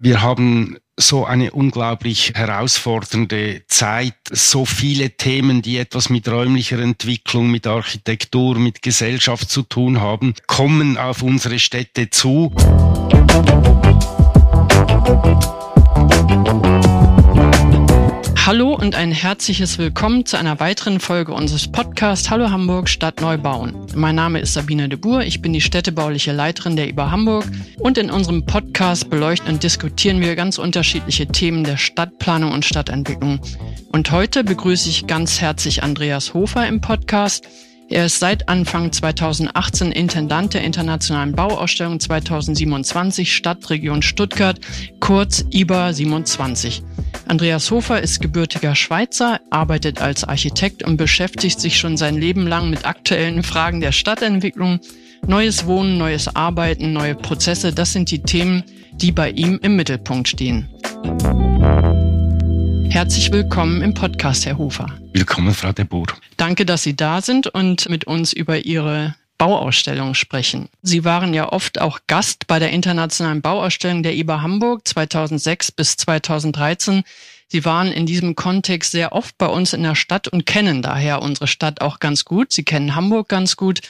Wir haben so eine unglaublich herausfordernde Zeit, so viele Themen, die etwas mit räumlicher Entwicklung, mit Architektur, mit Gesellschaft zu tun haben, kommen auf unsere Städte zu. Hallo und ein herzliches Willkommen zu einer weiteren Folge unseres Podcasts Hallo Hamburg Stadt neu bauen. Mein Name ist Sabine de Boer, ich bin die städtebauliche Leiterin der IBA Hamburg und in unserem Podcast beleuchten und diskutieren wir ganz unterschiedliche Themen der Stadtplanung und Stadtentwicklung. Und heute begrüße ich ganz herzlich Andreas Hofer im Podcast. Er ist seit Anfang 2018 Intendant der Internationalen Bauausstellung 2027 Stadtregion Stuttgart, kurz IBA 27. Andreas Hofer ist gebürtiger Schweizer, arbeitet als Architekt und beschäftigt sich schon sein Leben lang mit aktuellen Fragen der Stadtentwicklung. Neues Wohnen, neues Arbeiten, neue Prozesse, das sind die Themen, die bei ihm im Mittelpunkt stehen. Herzlich willkommen im Podcast, Herr Hofer. Willkommen, Frau de Boer. Danke, dass Sie da sind und mit uns über Ihre Bauausstellung sprechen. Sie waren ja oft auch Gast bei der internationalen Bauausstellung der IBA Hamburg 2006 bis 2013. Sie waren in diesem Kontext sehr oft bei uns in der Stadt und kennen daher unsere Stadt auch ganz gut. Sie kennen Hamburg ganz gut.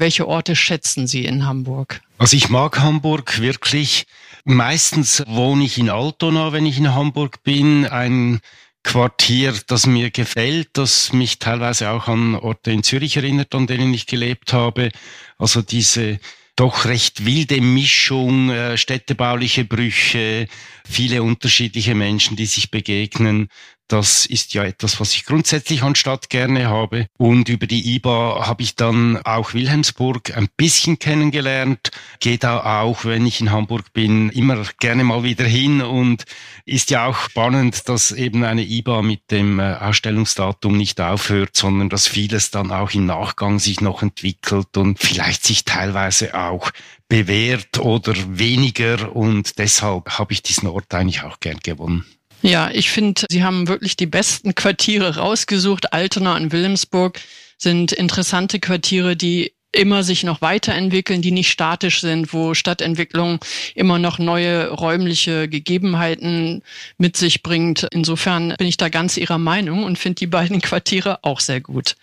Welche Orte schätzen Sie in Hamburg? Also ich mag Hamburg wirklich. Meistens wohne ich in Altona, wenn ich in Hamburg bin. Ein Quartier, das mir gefällt, das mich teilweise auch an Orte in Zürich erinnert, an denen ich gelebt habe. Also diese doch recht wilde Mischung, äh, städtebauliche Brüche, viele unterschiedliche Menschen, die sich begegnen. Das ist ja etwas, was ich grundsätzlich an Stadt gerne habe. Und über die IBA habe ich dann auch Wilhelmsburg ein bisschen kennengelernt. Gehe da auch, wenn ich in Hamburg bin, immer gerne mal wieder hin. Und ist ja auch spannend, dass eben eine IBA mit dem äh, Ausstellungsdatum nicht aufhört, sondern dass vieles dann auch im Nachgang sich noch entwickelt und vielleicht sich teilweise auch bewährt oder weniger. Und deshalb habe ich diesen Ort eigentlich auch gern gewonnen. Ja, ich finde, Sie haben wirklich die besten Quartiere rausgesucht. Altona und Wilhelmsburg sind interessante Quartiere, die immer sich noch weiterentwickeln, die nicht statisch sind, wo Stadtentwicklung immer noch neue räumliche Gegebenheiten mit sich bringt. Insofern bin ich da ganz Ihrer Meinung und finde die beiden Quartiere auch sehr gut.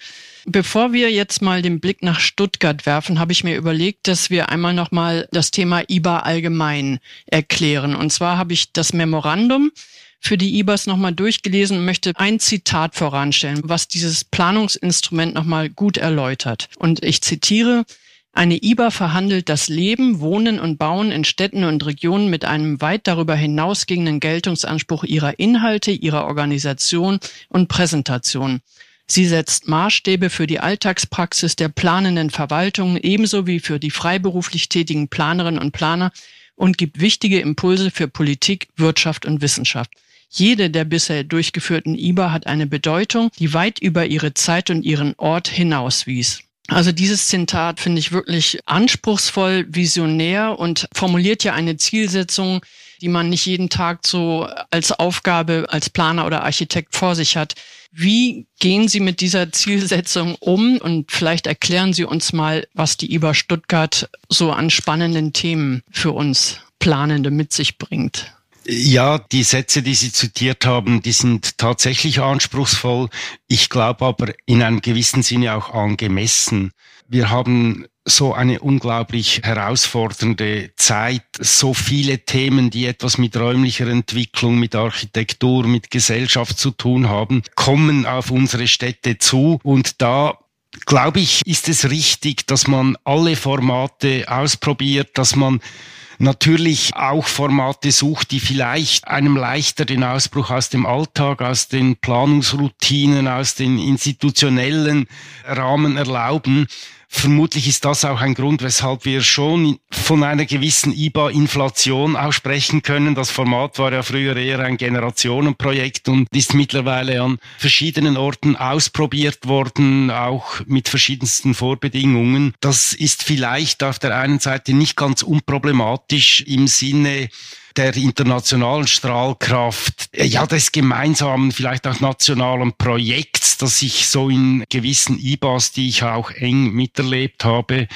Bevor wir jetzt mal den Blick nach Stuttgart werfen, habe ich mir überlegt, dass wir einmal noch mal das Thema IBA allgemein erklären. Und zwar habe ich das Memorandum für die IBAs nochmal durchgelesen und möchte ein Zitat voranstellen, was dieses Planungsinstrument nochmal gut erläutert. Und ich zitiere, eine IBA verhandelt das Leben, Wohnen und Bauen in Städten und Regionen mit einem weit darüber hinausgehenden Geltungsanspruch ihrer Inhalte, ihrer Organisation und Präsentation. Sie setzt Maßstäbe für die Alltagspraxis der planenden Verwaltung ebenso wie für die freiberuflich tätigen Planerinnen und Planer und gibt wichtige Impulse für Politik, Wirtschaft und Wissenschaft. Jede der bisher durchgeführten IBA hat eine Bedeutung, die weit über ihre Zeit und ihren Ort hinauswies. Also dieses Zitat finde ich wirklich anspruchsvoll, visionär und formuliert ja eine Zielsetzung, die man nicht jeden Tag so als Aufgabe als Planer oder Architekt vor sich hat. Wie gehen Sie mit dieser Zielsetzung um? Und vielleicht erklären Sie uns mal, was die IBA Stuttgart so an spannenden Themen für uns Planende mit sich bringt. Ja, die Sätze, die Sie zitiert haben, die sind tatsächlich anspruchsvoll. Ich glaube aber in einem gewissen Sinne auch angemessen. Wir haben so eine unglaublich herausfordernde Zeit, so viele Themen, die etwas mit räumlicher Entwicklung, mit Architektur, mit Gesellschaft zu tun haben, kommen auf unsere Städte zu und da glaube ich, ist es richtig, dass man alle Formate ausprobiert, dass man natürlich auch Formate sucht, die vielleicht einem leichter den Ausbruch aus dem Alltag, aus den Planungsroutinen, aus den institutionellen Rahmen erlauben. Vermutlich ist das auch ein Grund, weshalb wir schon von einer gewissen IBA-Inflation auch sprechen können. Das Format war ja früher eher ein Generationenprojekt und ist mittlerweile an verschiedenen Orten ausprobiert worden, auch mit verschiedensten Vorbedingungen. Das ist vielleicht auf der einen Seite nicht ganz unproblematisch im Sinne der internationalen Strahlkraft, äh, ja, des gemeinsamen, vielleicht auch nationalen Projekts, das ich so in gewissen IBAs, die ich auch eng miterlebt habe,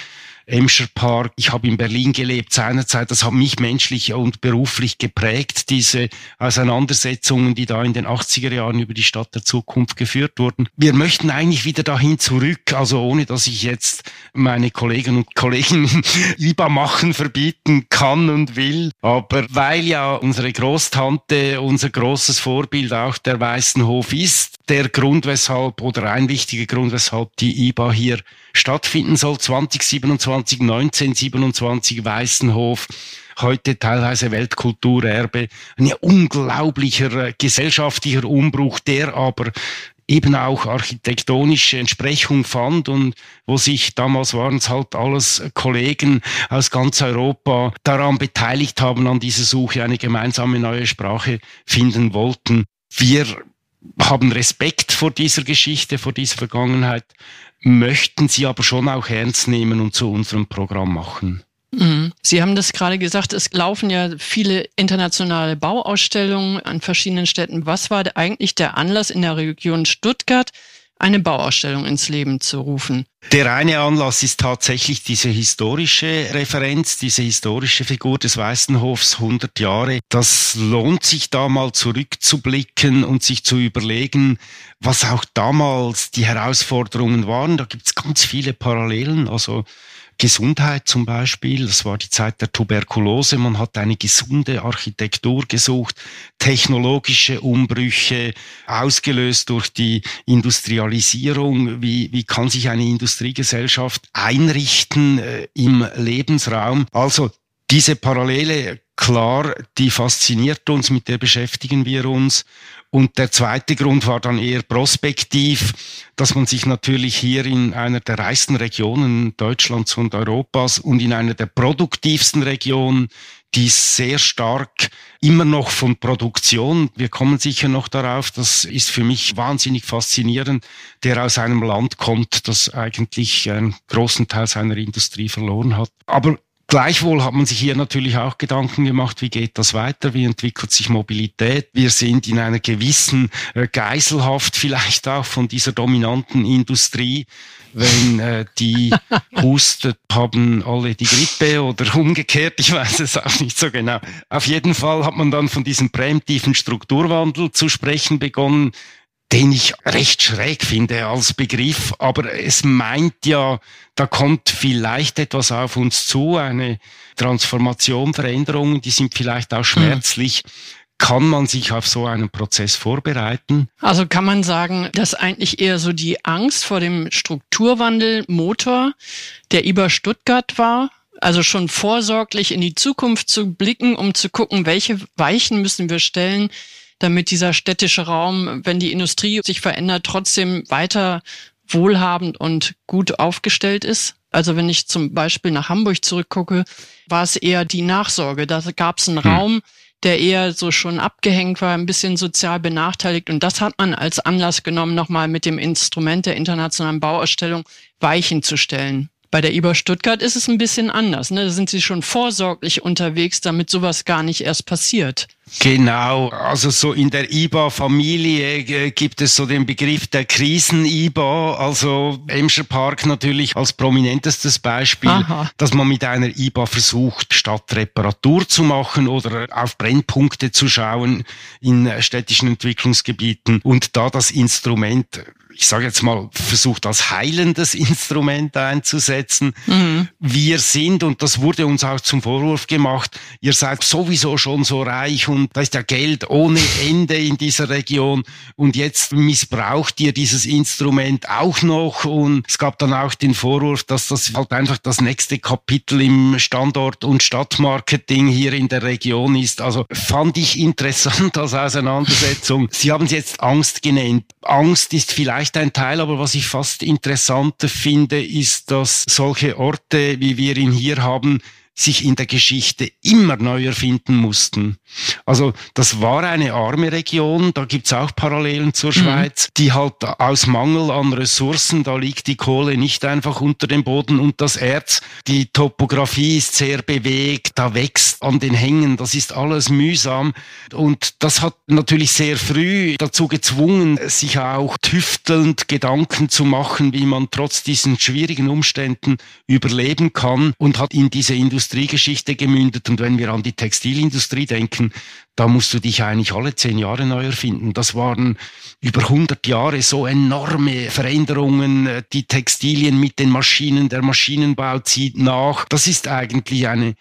Emscher Park. Ich habe in Berlin gelebt seinerzeit. Das hat mich menschlich und beruflich geprägt, diese Auseinandersetzungen, die da in den 80er Jahren über die Stadt der Zukunft geführt wurden. Wir möchten eigentlich wieder dahin zurück, also ohne dass ich jetzt meine Kollegen und Kollegen IBA machen verbieten kann und will. Aber weil ja unsere Großtante unser großes Vorbild auch der Weißenhof ist, der Grund, weshalb oder ein wichtiger Grund, weshalb die IBA hier stattfinden soll, 2027, 1927 Weißenhof heute teilweise Weltkulturerbe, ein unglaublicher äh, gesellschaftlicher Umbruch, der aber eben auch architektonische Entsprechung fand und wo sich damals waren es halt alles Kollegen aus ganz Europa daran beteiligt haben an dieser Suche, eine gemeinsame neue Sprache finden wollten. Wir haben Respekt vor dieser Geschichte, vor dieser Vergangenheit, möchten sie aber schon auch ernst nehmen und zu unserem Programm machen. Mhm. Sie haben das gerade gesagt, es laufen ja viele internationale Bauausstellungen an verschiedenen Städten. Was war eigentlich der Anlass in der Region Stuttgart, eine Bauausstellung ins Leben zu rufen? Der eine Anlass ist tatsächlich diese historische Referenz, diese historische Figur des Weißenhofs 100 Jahre. Das lohnt sich da mal zurückzublicken und sich zu überlegen, was auch damals die Herausforderungen waren. Da gibt es ganz viele Parallelen. Also Gesundheit zum Beispiel, das war die Zeit der Tuberkulose, man hat eine gesunde Architektur gesucht, technologische Umbrüche, ausgelöst durch die Industrialisierung, wie, wie kann sich eine Industriegesellschaft einrichten äh, im Lebensraum. Also diese Parallele, klar, die fasziniert uns, mit der beschäftigen wir uns. Und der zweite Grund war dann eher prospektiv, dass man sich natürlich hier in einer der reichsten Regionen Deutschlands und Europas und in einer der produktivsten Regionen, die sehr stark immer noch von Produktion, wir kommen sicher noch darauf, das ist für mich wahnsinnig faszinierend, der aus einem Land kommt, das eigentlich einen großen Teil seiner Industrie verloren hat. Aber Gleichwohl hat man sich hier natürlich auch Gedanken gemacht, wie geht das weiter, wie entwickelt sich Mobilität. Wir sind in einer gewissen äh, Geiselhaft vielleicht auch von dieser dominanten Industrie. Wenn äh, die hustet, haben alle die Grippe oder umgekehrt, ich weiß es auch nicht so genau. Auf jeden Fall hat man dann von diesem präemptiven Strukturwandel zu sprechen begonnen den ich recht schräg finde als Begriff, aber es meint ja, da kommt vielleicht etwas auf uns zu, eine Transformation, Veränderungen, die sind vielleicht auch mhm. schmerzlich. Mhm. Kann man sich auf so einen Prozess vorbereiten? Also kann man sagen, dass eigentlich eher so die Angst vor dem Strukturwandel Motor der IBA Stuttgart war, also schon vorsorglich in die Zukunft zu blicken, um zu gucken, welche Weichen müssen wir stellen, damit dieser städtische Raum, wenn die Industrie sich verändert, trotzdem weiter wohlhabend und gut aufgestellt ist. Also wenn ich zum Beispiel nach Hamburg zurückgucke, war es eher die Nachsorge. Da gab es einen hm. Raum, der eher so schon abgehängt war, ein bisschen sozial benachteiligt. Und das hat man als Anlass genommen, nochmal mit dem Instrument der internationalen Bauausstellung Weichen zu stellen. Bei der IBA Stuttgart ist es ein bisschen anders. Ne? Da sind sie schon vorsorglich unterwegs, damit sowas gar nicht erst passiert. Genau, also so in der IBA-Familie äh, gibt es so den Begriff der Krisen-IBA, also Emscher Park natürlich als prominentestes Beispiel, Aha. dass man mit einer IBA versucht, statt Reparatur zu machen oder auf Brennpunkte zu schauen in städtischen Entwicklungsgebieten und da das Instrument ich sage jetzt mal, versucht als heilendes Instrument einzusetzen. Mhm. Wir sind, und das wurde uns auch zum Vorwurf gemacht, ihr seid sowieso schon so reich und da ist ja Geld ohne Ende in dieser Region und jetzt missbraucht ihr dieses Instrument auch noch und es gab dann auch den Vorwurf, dass das halt einfach das nächste Kapitel im Standort- und Stadtmarketing hier in der Region ist. Also fand ich interessant als Auseinandersetzung. Sie haben es jetzt Angst genannt. Angst ist vielleicht vielleicht ein Teil, aber was ich fast interessanter finde, ist, dass solche Orte, wie wir ihn hier haben, sich in der Geschichte immer neu erfinden mussten. Also das war eine arme Region, da gibt's auch Parallelen zur mhm. Schweiz, die halt aus Mangel an Ressourcen, da liegt die Kohle nicht einfach unter dem Boden und das Erz, die Topografie ist sehr bewegt, da wächst an den Hängen, das ist alles mühsam und das hat natürlich sehr früh dazu gezwungen, sich auch tüftelnd Gedanken zu machen, wie man trotz diesen schwierigen Umständen überleben kann und hat in diese Industriegeschichte gemündet. Und wenn wir an die Textilindustrie denken, da musst du dich eigentlich alle zehn Jahre neu erfinden. Das waren über 100 Jahre so enorme Veränderungen. Die Textilien mit den Maschinen, der Maschinenbau zieht nach. Das ist eigentlich eine,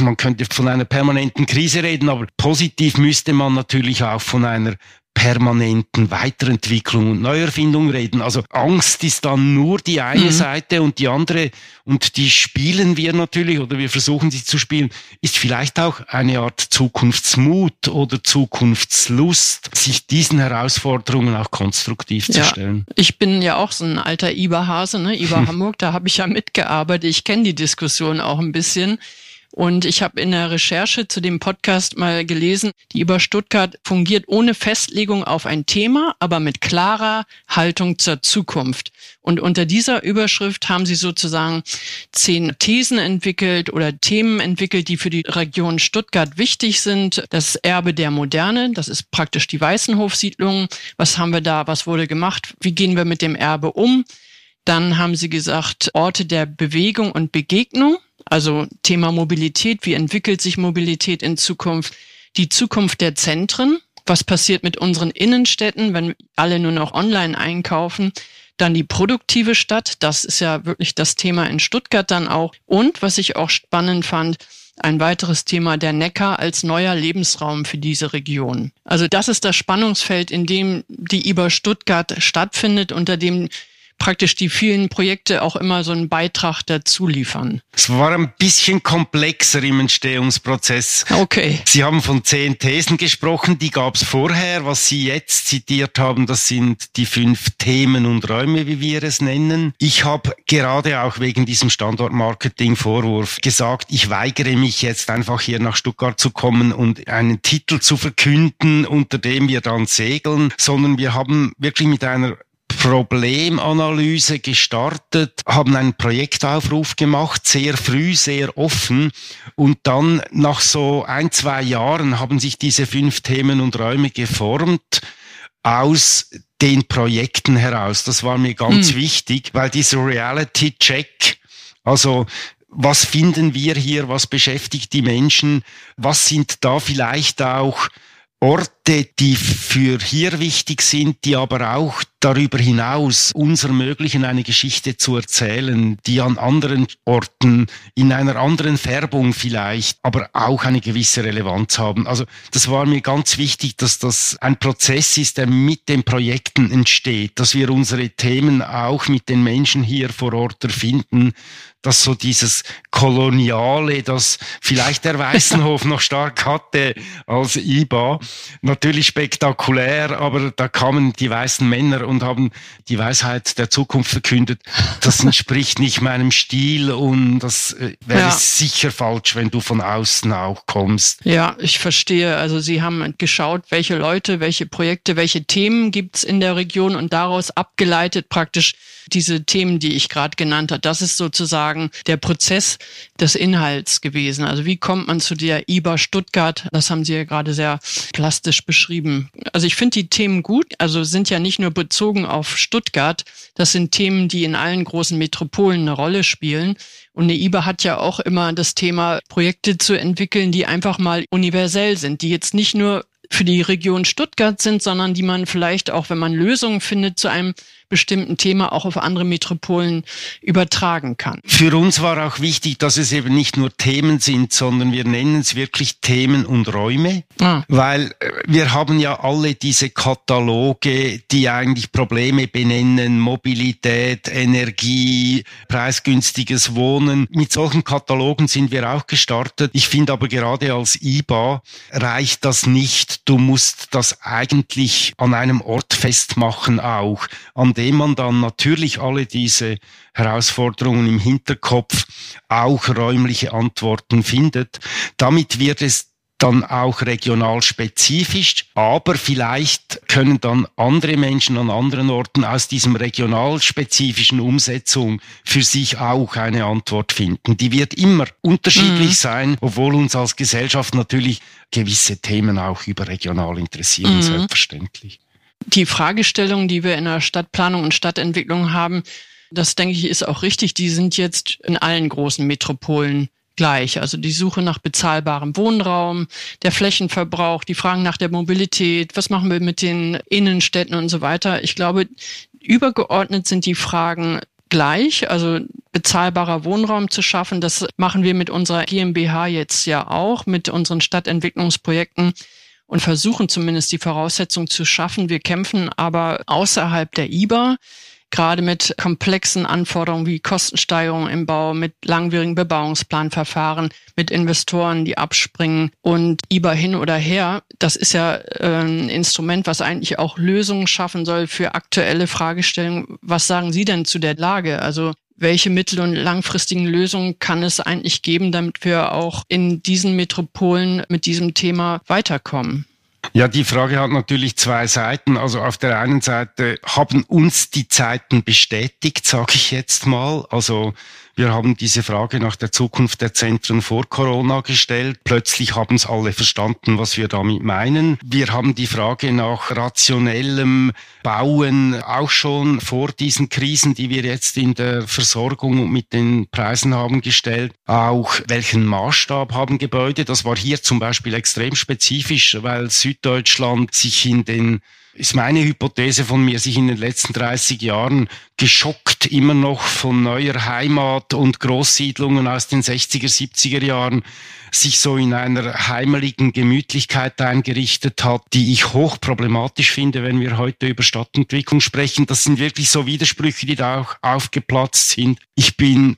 man könnte von einer permanenten Krise reden, aber positiv müsste man natürlich auch von einer permanenten Weiterentwicklung und Neuerfindung reden. Also Angst ist dann nur die eine mhm. Seite und die andere, und die spielen wir natürlich oder wir versuchen sie zu spielen, ist vielleicht auch eine Art Zukunftsmut oder Zukunftslust, sich diesen Herausforderungen auch konstruktiv ja. zu stellen. Ich bin ja auch so ein alter Iberhase, ne? Iber Hamburg, da habe ich ja mitgearbeitet. Ich kenne die Diskussion auch ein bisschen. Und ich habe in der Recherche zu dem Podcast mal gelesen, die über Stuttgart fungiert ohne Festlegung auf ein Thema, aber mit klarer Haltung zur Zukunft. Und unter dieser Überschrift haben sie sozusagen zehn Thesen entwickelt oder Themen entwickelt, die für die Region Stuttgart wichtig sind. Das Erbe der Moderne, das ist praktisch die Weißenhofsiedlung. Was haben wir da? Was wurde gemacht? Wie gehen wir mit dem Erbe um? Dann haben sie gesagt, Orte der Bewegung und Begegnung. Also Thema Mobilität, wie entwickelt sich Mobilität in Zukunft? Die Zukunft der Zentren, was passiert mit unseren Innenstädten, wenn alle nur noch online einkaufen? Dann die produktive Stadt, das ist ja wirklich das Thema in Stuttgart dann auch. Und was ich auch spannend fand, ein weiteres Thema der Neckar als neuer Lebensraum für diese Region. Also das ist das Spannungsfeld, in dem die IBA Stuttgart stattfindet, unter dem praktisch die vielen Projekte auch immer so einen Beitrag dazu liefern. Es war ein bisschen komplexer im Entstehungsprozess. Okay. Sie haben von zehn Thesen gesprochen, die gab es vorher. Was Sie jetzt zitiert haben, das sind die fünf Themen und Räume, wie wir es nennen. Ich habe gerade auch wegen diesem Standortmarketing-Vorwurf gesagt, ich weigere mich jetzt einfach hier nach Stuttgart zu kommen und einen Titel zu verkünden, unter dem wir dann segeln, sondern wir haben wirklich mit einer Problemanalyse gestartet, haben einen Projektaufruf gemacht, sehr früh, sehr offen. Und dann nach so ein, zwei Jahren haben sich diese fünf Themen und Räume geformt aus den Projekten heraus. Das war mir ganz hm. wichtig, weil dieser Reality Check, also was finden wir hier, was beschäftigt die Menschen, was sind da vielleicht auch Orte, die für hier wichtig sind, die aber auch darüber hinaus uns ermöglichen, eine Geschichte zu erzählen, die an anderen Orten, in einer anderen Färbung vielleicht, aber auch eine gewisse Relevanz haben. Also das war mir ganz wichtig, dass das ein Prozess ist, der mit den Projekten entsteht, dass wir unsere Themen auch mit den Menschen hier vor Ort erfinden, dass so dieses Koloniale, das vielleicht der Weißenhof noch stark hatte als IBA, natürlich spektakulär, aber da kamen die weißen Männer und haben die Weisheit der Zukunft verkündet. Das entspricht nicht meinem Stil und das äh, wäre ja. sicher falsch, wenn du von außen auch kommst. Ja, ich verstehe. Also Sie haben geschaut, welche Leute, welche Projekte, welche Themen gibt's in der Region und daraus abgeleitet praktisch diese Themen, die ich gerade genannt habe. Das ist sozusagen der Prozess des Inhalts gewesen. Also wie kommt man zu der IBA Stuttgart? Das haben Sie ja gerade sehr plastisch beschrieben. Also ich finde die Themen gut. Also sind ja nicht nur bezogen auf Stuttgart. Das sind Themen, die in allen großen Metropolen eine Rolle spielen. Und eine IBA hat ja auch immer das Thema, Projekte zu entwickeln, die einfach mal universell sind, die jetzt nicht nur für die Region Stuttgart sind, sondern die man vielleicht auch, wenn man Lösungen findet zu einem bestimmten Thema auch auf andere Metropolen übertragen kann. Für uns war auch wichtig, dass es eben nicht nur Themen sind, sondern wir nennen es wirklich Themen und Räume, ah. weil äh, wir haben ja alle diese Kataloge, die eigentlich Probleme benennen, Mobilität, Energie, preisgünstiges Wohnen. Mit solchen Katalogen sind wir auch gestartet. Ich finde aber gerade als IBA reicht das nicht. Du musst das eigentlich an einem Ort festmachen auch, an indem man dann natürlich alle diese Herausforderungen im Hinterkopf auch räumliche Antworten findet. Damit wird es dann auch regional spezifisch, aber vielleicht können dann andere Menschen an anderen Orten aus diesem regional spezifischen Umsetzung für sich auch eine Antwort finden. Die wird immer unterschiedlich mhm. sein, obwohl uns als Gesellschaft natürlich gewisse Themen auch überregional interessieren, mhm. selbstverständlich. Die Fragestellungen, die wir in der Stadtplanung und Stadtentwicklung haben, das denke ich ist auch richtig. Die sind jetzt in allen großen Metropolen gleich. Also die Suche nach bezahlbarem Wohnraum, der Flächenverbrauch, die Fragen nach der Mobilität, was machen wir mit den Innenstädten und so weiter. Ich glaube, übergeordnet sind die Fragen gleich, also bezahlbarer Wohnraum zu schaffen. Das machen wir mit unserer GmbH jetzt ja auch, mit unseren Stadtentwicklungsprojekten und versuchen zumindest die Voraussetzung zu schaffen. Wir kämpfen aber außerhalb der IBA gerade mit komplexen Anforderungen wie Kostensteigerungen im Bau, mit langwierigen Bebauungsplanverfahren, mit Investoren, die abspringen und IBA hin oder her. Das ist ja äh, ein Instrument, was eigentlich auch Lösungen schaffen soll für aktuelle Fragestellungen. Was sagen Sie denn zu der Lage? Also welche mittel- und langfristigen Lösungen kann es eigentlich geben, damit wir auch in diesen Metropolen mit diesem Thema weiterkommen? Ja, die Frage hat natürlich zwei Seiten. Also auf der einen Seite haben uns die Zeiten bestätigt, sage ich jetzt mal. Also wir haben diese Frage nach der Zukunft der Zentren vor Corona gestellt. Plötzlich haben es alle verstanden, was wir damit meinen. Wir haben die Frage nach rationellem Bauen auch schon vor diesen Krisen, die wir jetzt in der Versorgung mit den Preisen haben, gestellt. Auch welchen Maßstab haben Gebäude? Das war hier zum Beispiel extrem spezifisch, weil Süddeutschland sich in den ist meine Hypothese von mir, sich in den letzten 30 Jahren geschockt immer noch von neuer Heimat und Großsiedlungen aus den 60er, 70er Jahren sich so in einer heimeligen Gemütlichkeit eingerichtet hat, die ich hoch problematisch finde, wenn wir heute über Stadtentwicklung sprechen. Das sind wirklich so Widersprüche, die da auch aufgeplatzt sind. Ich bin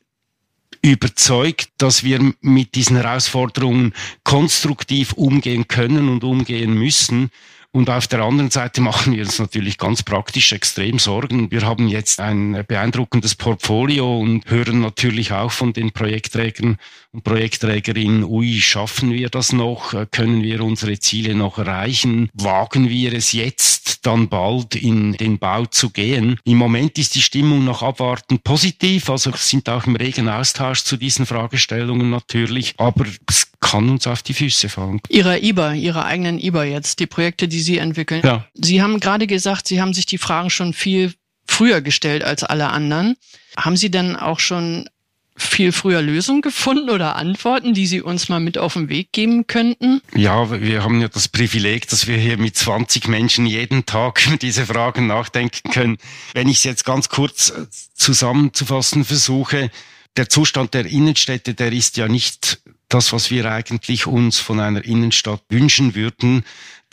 überzeugt, dass wir mit diesen Herausforderungen konstruktiv umgehen können und umgehen müssen. Und auf der anderen Seite machen wir uns natürlich ganz praktisch extrem Sorgen. Wir haben jetzt ein beeindruckendes Portfolio und hören natürlich auch von den Projektträgern und Projektträgerinnen, ui, schaffen wir das noch? Können wir unsere Ziele noch erreichen? Wagen wir es jetzt dann bald in den Bau zu gehen? Im Moment ist die Stimmung noch abwartend positiv, also sind auch im regen Austausch zu diesen Fragestellungen natürlich, aber es kann uns auf die Füße fallen. Ihrer IBA, Ihrer eigenen IBA jetzt, die Projekte, die Sie entwickeln. Ja. Sie haben gerade gesagt, Sie haben sich die Fragen schon viel früher gestellt als alle anderen. Haben Sie denn auch schon viel früher Lösungen gefunden oder Antworten, die Sie uns mal mit auf den Weg geben könnten? Ja, wir haben ja das Privileg, dass wir hier mit 20 Menschen jeden Tag über diese Fragen nachdenken können. Wenn ich es jetzt ganz kurz äh, zusammenzufassen versuche, der Zustand der Innenstädte, der ist ja nicht das, was wir eigentlich uns von einer Innenstadt wünschen würden.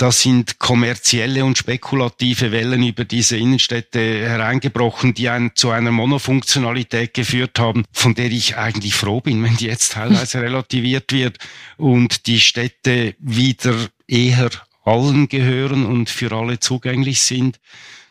Das sind kommerzielle und spekulative Wellen über diese Innenstädte hereingebrochen, die ein, zu einer Monofunktionalität geführt haben, von der ich eigentlich froh bin, wenn die jetzt teilweise relativiert wird und die Städte wieder eher allen gehören und für alle zugänglich sind.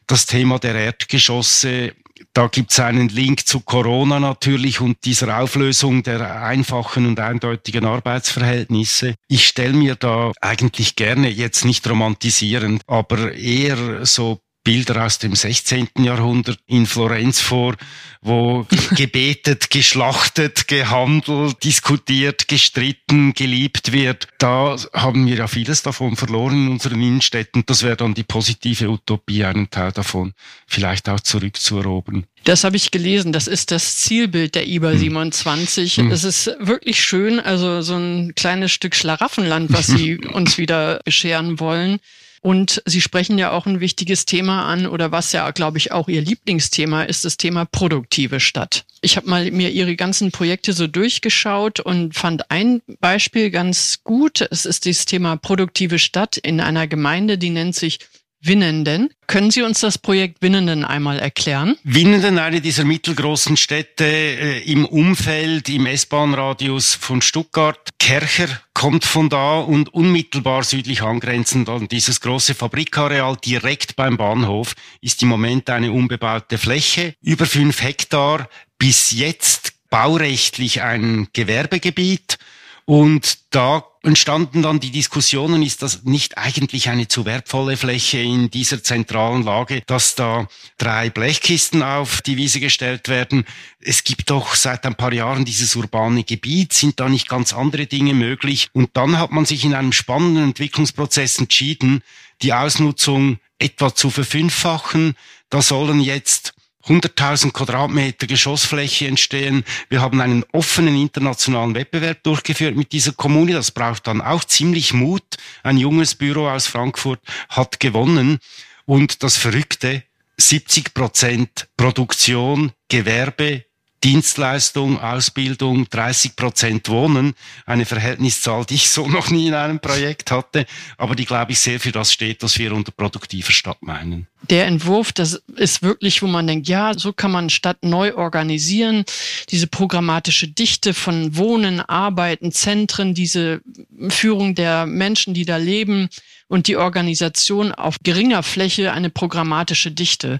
Das Thema der Erdgeschosse da gibt es einen Link zu Corona natürlich und dieser Auflösung der einfachen und eindeutigen Arbeitsverhältnisse. Ich stelle mir da eigentlich gerne jetzt nicht romantisierend, aber eher so Bilder aus dem 16. Jahrhundert in Florenz vor, wo gebetet, geschlachtet, gehandelt, diskutiert, gestritten, geliebt wird. Da haben wir ja vieles davon verloren in unseren Innenstädten. Das wäre dann die positive Utopie, einen Teil davon vielleicht auch zurückzuerobern. Das habe ich gelesen. Das ist das Zielbild der IBA 27. Hm. Es ist wirklich schön, also so ein kleines Stück Schlaraffenland, was Sie uns wieder bescheren wollen. Und Sie sprechen ja auch ein wichtiges Thema an oder was ja, glaube ich, auch Ihr Lieblingsthema ist, das Thema produktive Stadt. Ich habe mal mir Ihre ganzen Projekte so durchgeschaut und fand ein Beispiel ganz gut. Es ist das Thema produktive Stadt in einer Gemeinde, die nennt sich Winnenden. Können Sie uns das Projekt Winnenden einmal erklären? Winnenden, eine dieser mittelgroßen Städte äh, im Umfeld, im S-Bahn-Radius von Stuttgart. Kercher kommt von da und unmittelbar südlich angrenzend an dieses große Fabrikareal direkt beim Bahnhof ist im Moment eine unbebaute Fläche, über fünf Hektar, bis jetzt baurechtlich ein Gewerbegebiet. Und da entstanden dann die Diskussionen, ist das nicht eigentlich eine zu wertvolle Fläche in dieser zentralen Lage, dass da drei Blechkisten auf die Wiese gestellt werden. Es gibt doch seit ein paar Jahren dieses urbane Gebiet, sind da nicht ganz andere Dinge möglich? Und dann hat man sich in einem spannenden Entwicklungsprozess entschieden, die Ausnutzung etwa zu verfünffachen. Da sollen jetzt 100.000 Quadratmeter Geschossfläche entstehen. Wir haben einen offenen internationalen Wettbewerb durchgeführt mit dieser Kommune. Das braucht dann auch ziemlich Mut. Ein junges Büro aus Frankfurt hat gewonnen. Und das Verrückte, 70 Prozent Produktion, Gewerbe, Dienstleistung, Ausbildung, 30 Prozent Wohnen. Eine Verhältniszahl, die ich so noch nie in einem Projekt hatte, aber die, glaube ich, sehr für das steht, was wir unter produktiver Stadt meinen. Der Entwurf, das ist wirklich, wo man denkt, ja, so kann man Stadt neu organisieren. Diese programmatische Dichte von Wohnen, Arbeiten, Zentren, diese Führung der Menschen, die da leben und die Organisation auf geringer Fläche eine programmatische Dichte.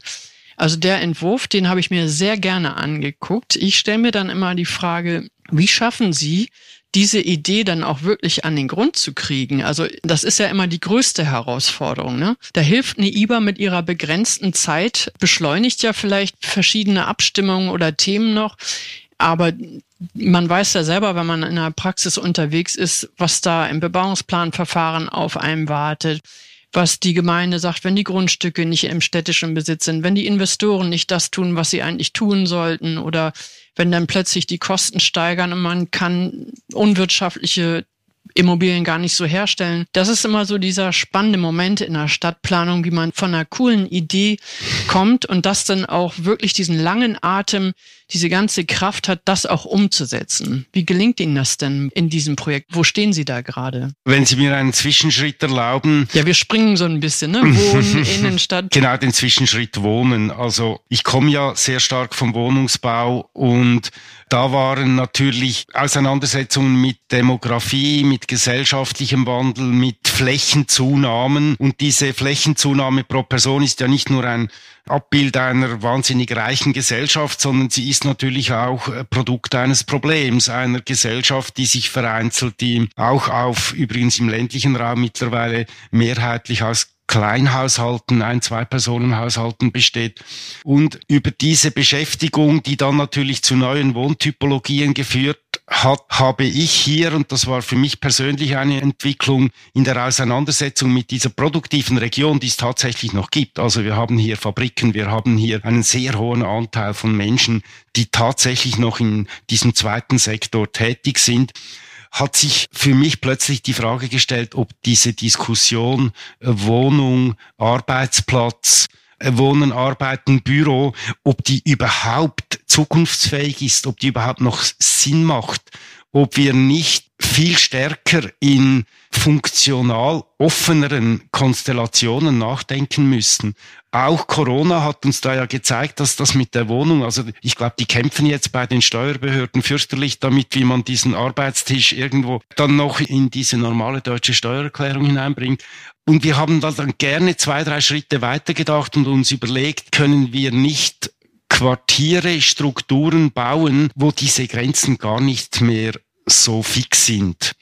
Also der Entwurf, den habe ich mir sehr gerne angeguckt. Ich stelle mir dann immer die Frage, wie schaffen Sie diese Idee dann auch wirklich an den Grund zu kriegen. Also das ist ja immer die größte Herausforderung. Ne? Da hilft eine IBA mit ihrer begrenzten Zeit, beschleunigt ja vielleicht verschiedene Abstimmungen oder Themen noch. Aber man weiß ja selber, wenn man in der Praxis unterwegs ist, was da im Bebauungsplanverfahren auf einem wartet, was die Gemeinde sagt, wenn die Grundstücke nicht im städtischen Besitz sind, wenn die Investoren nicht das tun, was sie eigentlich tun sollten oder wenn dann plötzlich die Kosten steigern und man kann unwirtschaftliche Immobilien gar nicht so herstellen. Das ist immer so dieser spannende Moment in der Stadtplanung, wie man von einer coolen Idee kommt und das dann auch wirklich diesen langen Atem, diese ganze Kraft hat, das auch umzusetzen. Wie gelingt Ihnen das denn in diesem Projekt? Wo stehen Sie da gerade? Wenn Sie mir einen Zwischenschritt erlauben. Ja, wir springen so ein bisschen, ne? Wohnen, Innenstadt. Genau, den Zwischenschritt Wohnen. Also ich komme ja sehr stark vom Wohnungsbau und da waren natürlich Auseinandersetzungen mit Demografie, mit gesellschaftlichem Wandel, mit Flächenzunahmen. Und diese Flächenzunahme pro Person ist ja nicht nur ein Abbild einer wahnsinnig reichen Gesellschaft, sondern sie ist natürlich auch Produkt eines Problems, einer Gesellschaft, die sich vereinzelt, die auch auf übrigens im ländlichen Raum mittlerweile mehrheitlich aus Kleinhaushalten, ein, zwei Personenhaushalten besteht. Und über diese Beschäftigung, die dann natürlich zu neuen Wohntypologien geführt hat, habe ich hier, und das war für mich persönlich eine Entwicklung in der Auseinandersetzung mit dieser produktiven Region, die es tatsächlich noch gibt. Also wir haben hier Fabriken, wir haben hier einen sehr hohen Anteil von Menschen, die tatsächlich noch in diesem zweiten Sektor tätig sind hat sich für mich plötzlich die Frage gestellt, ob diese Diskussion äh, Wohnung, Arbeitsplatz, äh, Wohnen, Arbeiten, Büro, ob die überhaupt zukunftsfähig ist, ob die überhaupt noch Sinn macht, ob wir nicht viel stärker in funktional offeneren Konstellationen nachdenken müssen. Auch Corona hat uns da ja gezeigt, dass das mit der Wohnung, also ich glaube, die kämpfen jetzt bei den Steuerbehörden fürchterlich damit, wie man diesen Arbeitstisch irgendwo dann noch in diese normale deutsche Steuererklärung hineinbringt. Und wir haben da dann gerne zwei, drei Schritte weitergedacht und uns überlegt, können wir nicht Quartiere, Strukturen bauen, wo diese Grenzen gar nicht mehr so fix sind.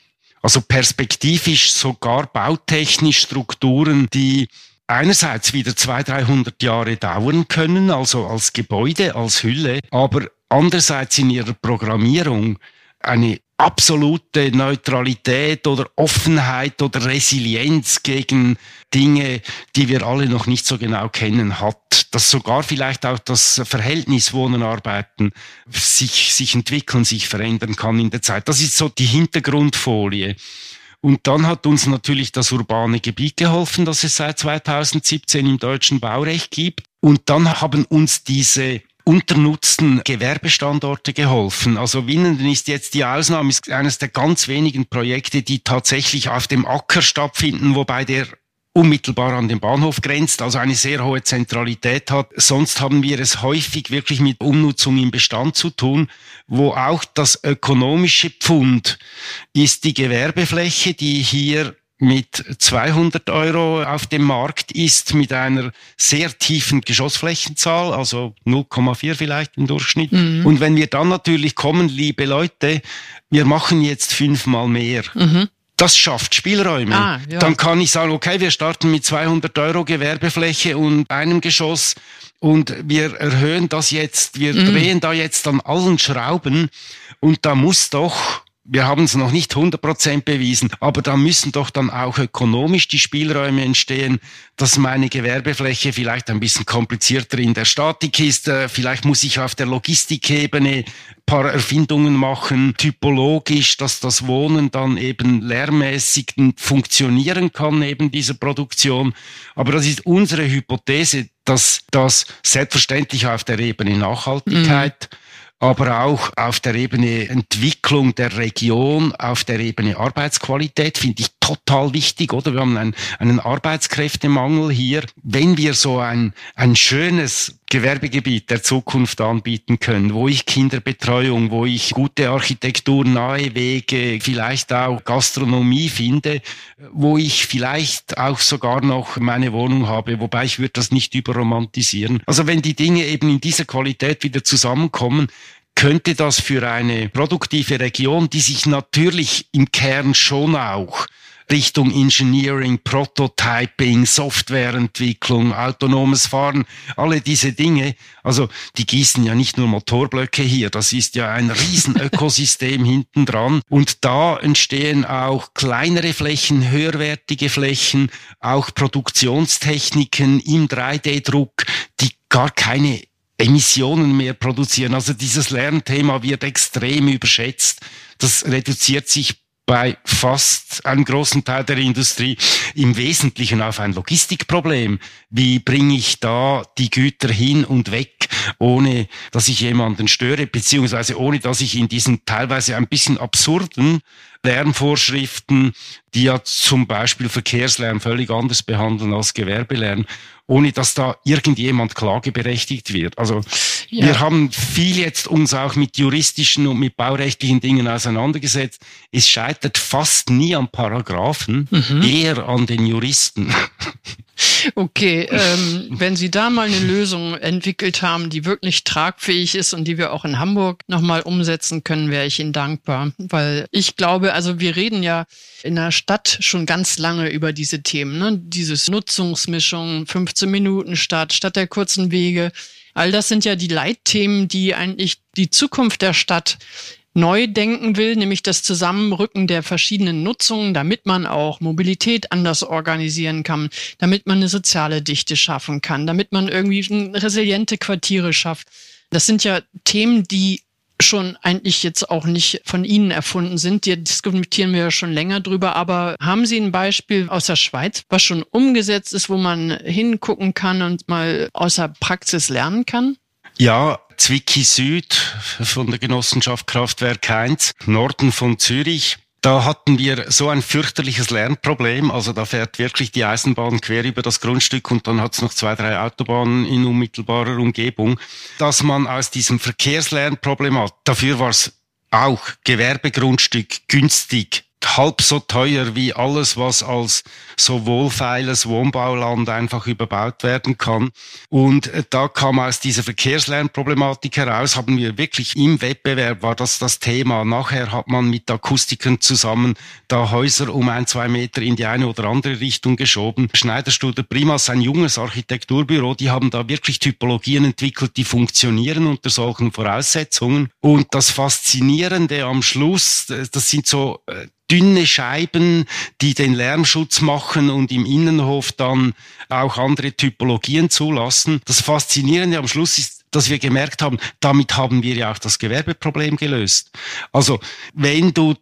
Also perspektivisch sogar bautechnisch Strukturen, die einerseits wieder zwei, dreihundert Jahre dauern können, also als Gebäude, als Hülle, aber andererseits in ihrer Programmierung eine absolute Neutralität oder Offenheit oder Resilienz gegen Dinge, die wir alle noch nicht so genau kennen, hat. Dass sogar vielleicht auch das Verhältnis Wohnen, Arbeiten sich, sich entwickeln, sich verändern kann in der Zeit. Das ist so die Hintergrundfolie. Und dann hat uns natürlich das urbane Gebiet geholfen, das es seit 2017 im deutschen Baurecht gibt. Und dann haben uns diese unternutzten Gewerbestandorte geholfen. Also Winnenden ist jetzt die Ausnahme, ist eines der ganz wenigen Projekte, die tatsächlich auf dem Acker stattfinden, wobei der unmittelbar an den Bahnhof grenzt, also eine sehr hohe Zentralität hat. Sonst haben wir es häufig wirklich mit Umnutzung im Bestand zu tun, wo auch das ökonomische Pfund ist die Gewerbefläche, die hier mit 200 Euro auf dem Markt ist, mit einer sehr tiefen Geschossflächenzahl, also 0,4 vielleicht im Durchschnitt. Mhm. Und wenn wir dann natürlich kommen, liebe Leute, wir machen jetzt fünfmal mehr. Mhm. Das schafft Spielräume. Ah, ja. Dann kann ich sagen, okay, wir starten mit 200 Euro Gewerbefläche und einem Geschoss und wir erhöhen das jetzt, wir mhm. drehen da jetzt an allen Schrauben und da muss doch wir haben es noch nicht 100% bewiesen, aber da müssen doch dann auch ökonomisch die Spielräume entstehen, dass meine Gewerbefläche vielleicht ein bisschen komplizierter in der Statik ist, äh, vielleicht muss ich auf der Logistikebene paar Erfindungen machen, typologisch, dass das Wohnen dann eben lärmmäßig funktionieren kann neben dieser Produktion. Aber das ist unsere Hypothese, dass das selbstverständlich auf der Ebene Nachhaltigkeit mhm aber auch auf der Ebene Entwicklung der Region, auf der Ebene Arbeitsqualität finde ich total wichtig, oder? Wir haben einen, einen Arbeitskräftemangel hier. Wenn wir so ein, ein schönes Gewerbegebiet der Zukunft anbieten können, wo ich Kinderbetreuung, wo ich gute Architektur, nahe Wege, vielleicht auch Gastronomie finde, wo ich vielleicht auch sogar noch meine Wohnung habe, wobei ich würde das nicht überromantisieren. Also wenn die Dinge eben in dieser Qualität wieder zusammenkommen, könnte das für eine produktive Region, die sich natürlich im Kern schon auch Richtung Engineering, Prototyping, Softwareentwicklung, autonomes Fahren, alle diese Dinge. Also die gießen ja nicht nur Motorblöcke hier, das ist ja ein Riesenökosystem hinten dran. Und da entstehen auch kleinere Flächen, höherwertige Flächen, auch Produktionstechniken im 3D-Druck, die gar keine Emissionen mehr produzieren. Also dieses Lernthema wird extrem überschätzt. Das reduziert sich bei fast einem großen Teil der Industrie im Wesentlichen auf ein Logistikproblem. Wie bringe ich da die Güter hin und weg, ohne dass ich jemanden störe, beziehungsweise ohne dass ich in diesen teilweise ein bisschen absurden Lärmvorschriften, die ja zum Beispiel Verkehrslärm völlig anders behandeln als Gewerbelärm, ohne dass da irgendjemand klageberechtigt wird. Also ja. wir haben viel jetzt uns auch mit juristischen und mit baurechtlichen Dingen auseinandergesetzt. Es scheitert fast nie an Paragraphen, mhm. eher an den Juristen. Okay, ähm, wenn Sie da mal eine Lösung entwickelt haben, die wirklich tragfähig ist und die wir auch in Hamburg nochmal umsetzen können, wäre ich Ihnen dankbar. Weil ich glaube, also wir reden ja in der Stadt schon ganz lange über diese Themen, ne? Dieses Nutzungsmischung, 15 Minuten Stadt, statt der kurzen Wege. All das sind ja die Leitthemen, die eigentlich die Zukunft der Stadt neu denken will, nämlich das Zusammenrücken der verschiedenen Nutzungen, damit man auch Mobilität anders organisieren kann, damit man eine soziale Dichte schaffen kann, damit man irgendwie resiliente Quartiere schafft. Das sind ja Themen, die schon eigentlich jetzt auch nicht von Ihnen erfunden sind. Die diskutieren wir ja schon länger drüber. Aber haben Sie ein Beispiel aus der Schweiz, was schon umgesetzt ist, wo man hingucken kann und mal aus der Praxis lernen kann? Ja, Zwickau Süd von der Genossenschaft Kraftwerk 1, Norden von Zürich. Da hatten wir so ein fürchterliches Lernproblem. Also da fährt wirklich die Eisenbahn quer über das Grundstück und dann hat es noch zwei, drei Autobahnen in unmittelbarer Umgebung, dass man aus diesem Verkehrslernproblem hat. Dafür war es auch Gewerbegrundstück günstig halb so teuer wie alles, was als so wohlfeiles Wohnbauland einfach überbaut werden kann. Und äh, da kam aus dieser Verkehrslärmproblematik heraus, haben wir wirklich im Wettbewerb war das das Thema. Nachher hat man mit Akustikern zusammen da Häuser um ein, zwei Meter in die eine oder andere Richtung geschoben. Schneiderstuder Primas, ein junges Architekturbüro, die haben da wirklich Typologien entwickelt, die funktionieren unter solchen Voraussetzungen. Und das Faszinierende am Schluss, das sind so äh, dünne Scheiben, die den Lärmschutz machen und im Innenhof dann auch andere Typologien zulassen. Das Faszinierende am Schluss ist, dass wir gemerkt haben, damit haben wir ja auch das Gewerbeproblem gelöst. Also wenn du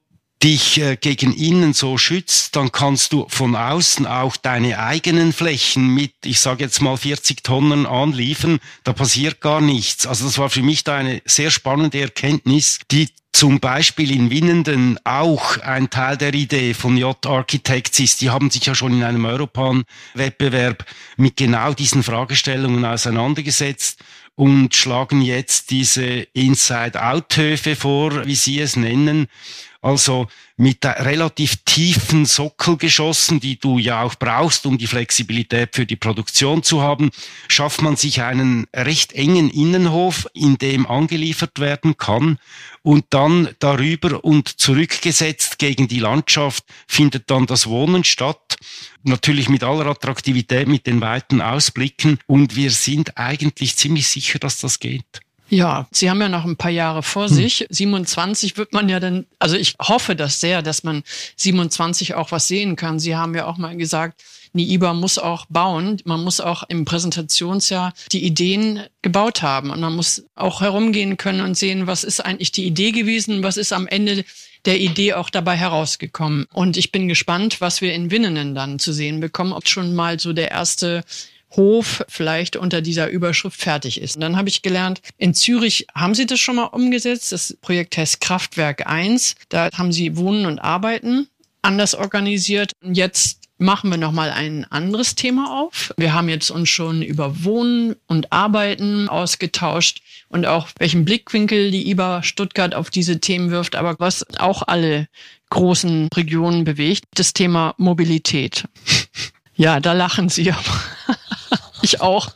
dich äh, gegen innen so schützt, dann kannst du von außen auch deine eigenen Flächen mit, ich sage jetzt mal 40 Tonnen anliefern, da passiert gar nichts. Also das war für mich da eine sehr spannende Erkenntnis, die zum Beispiel in Winnenden auch ein Teil der Idee von J Architects ist. Die haben sich ja schon in einem Europan-Wettbewerb mit genau diesen Fragestellungen auseinandergesetzt und schlagen jetzt diese Inside-Out-Höfe vor, wie Sie es nennen also mit relativ tiefen Sockelgeschossen, die du ja auch brauchst, um die Flexibilität für die Produktion zu haben, schafft man sich einen recht engen Innenhof, in dem angeliefert werden kann und dann darüber und zurückgesetzt gegen die Landschaft findet dann das Wohnen statt. Natürlich mit aller Attraktivität, mit den weiten Ausblicken und wir sind eigentlich ziemlich sicher, dass das geht. Ja, Sie haben ja noch ein paar Jahre vor hm. sich. 27 wird man ja dann, also ich hoffe das sehr, dass man 27 auch was sehen kann. Sie haben ja auch mal gesagt, NIIBA muss auch bauen. Man muss auch im Präsentationsjahr die Ideen gebaut haben. Und man muss auch herumgehen können und sehen, was ist eigentlich die Idee gewesen, was ist am Ende der Idee auch dabei herausgekommen. Und ich bin gespannt, was wir in Winnenen dann zu sehen bekommen, ob schon mal so der erste Hof vielleicht unter dieser Überschrift fertig ist. Und dann habe ich gelernt, in Zürich haben sie das schon mal umgesetzt. Das Projekt heißt Kraftwerk 1. Da haben sie Wohnen und Arbeiten anders organisiert. Und jetzt machen wir nochmal ein anderes Thema auf. Wir haben jetzt uns schon über Wohnen und Arbeiten ausgetauscht und auch welchen Blickwinkel die IBA Stuttgart auf diese Themen wirft, aber was auch alle großen Regionen bewegt, das Thema Mobilität. Ja, da lachen sie aber. Ich auch.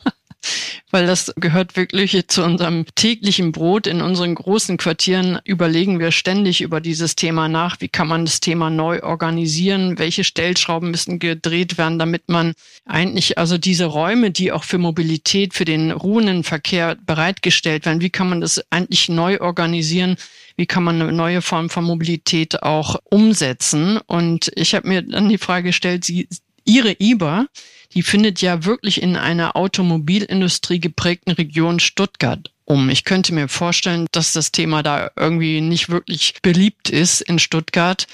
Weil das gehört wirklich zu unserem täglichen Brot. In unseren großen Quartieren überlegen wir ständig über dieses Thema nach. Wie kann man das Thema neu organisieren? Welche Stellschrauben müssen gedreht werden, damit man eigentlich also diese Räume, die auch für Mobilität, für den ruhenden Verkehr bereitgestellt werden, wie kann man das eigentlich neu organisieren? Wie kann man eine neue Form von Mobilität auch umsetzen? Und ich habe mir dann die Frage gestellt, Sie, Ihre IBA, die findet ja wirklich in einer Automobilindustrie geprägten Region Stuttgart um. Ich könnte mir vorstellen, dass das Thema da irgendwie nicht wirklich beliebt ist in Stuttgart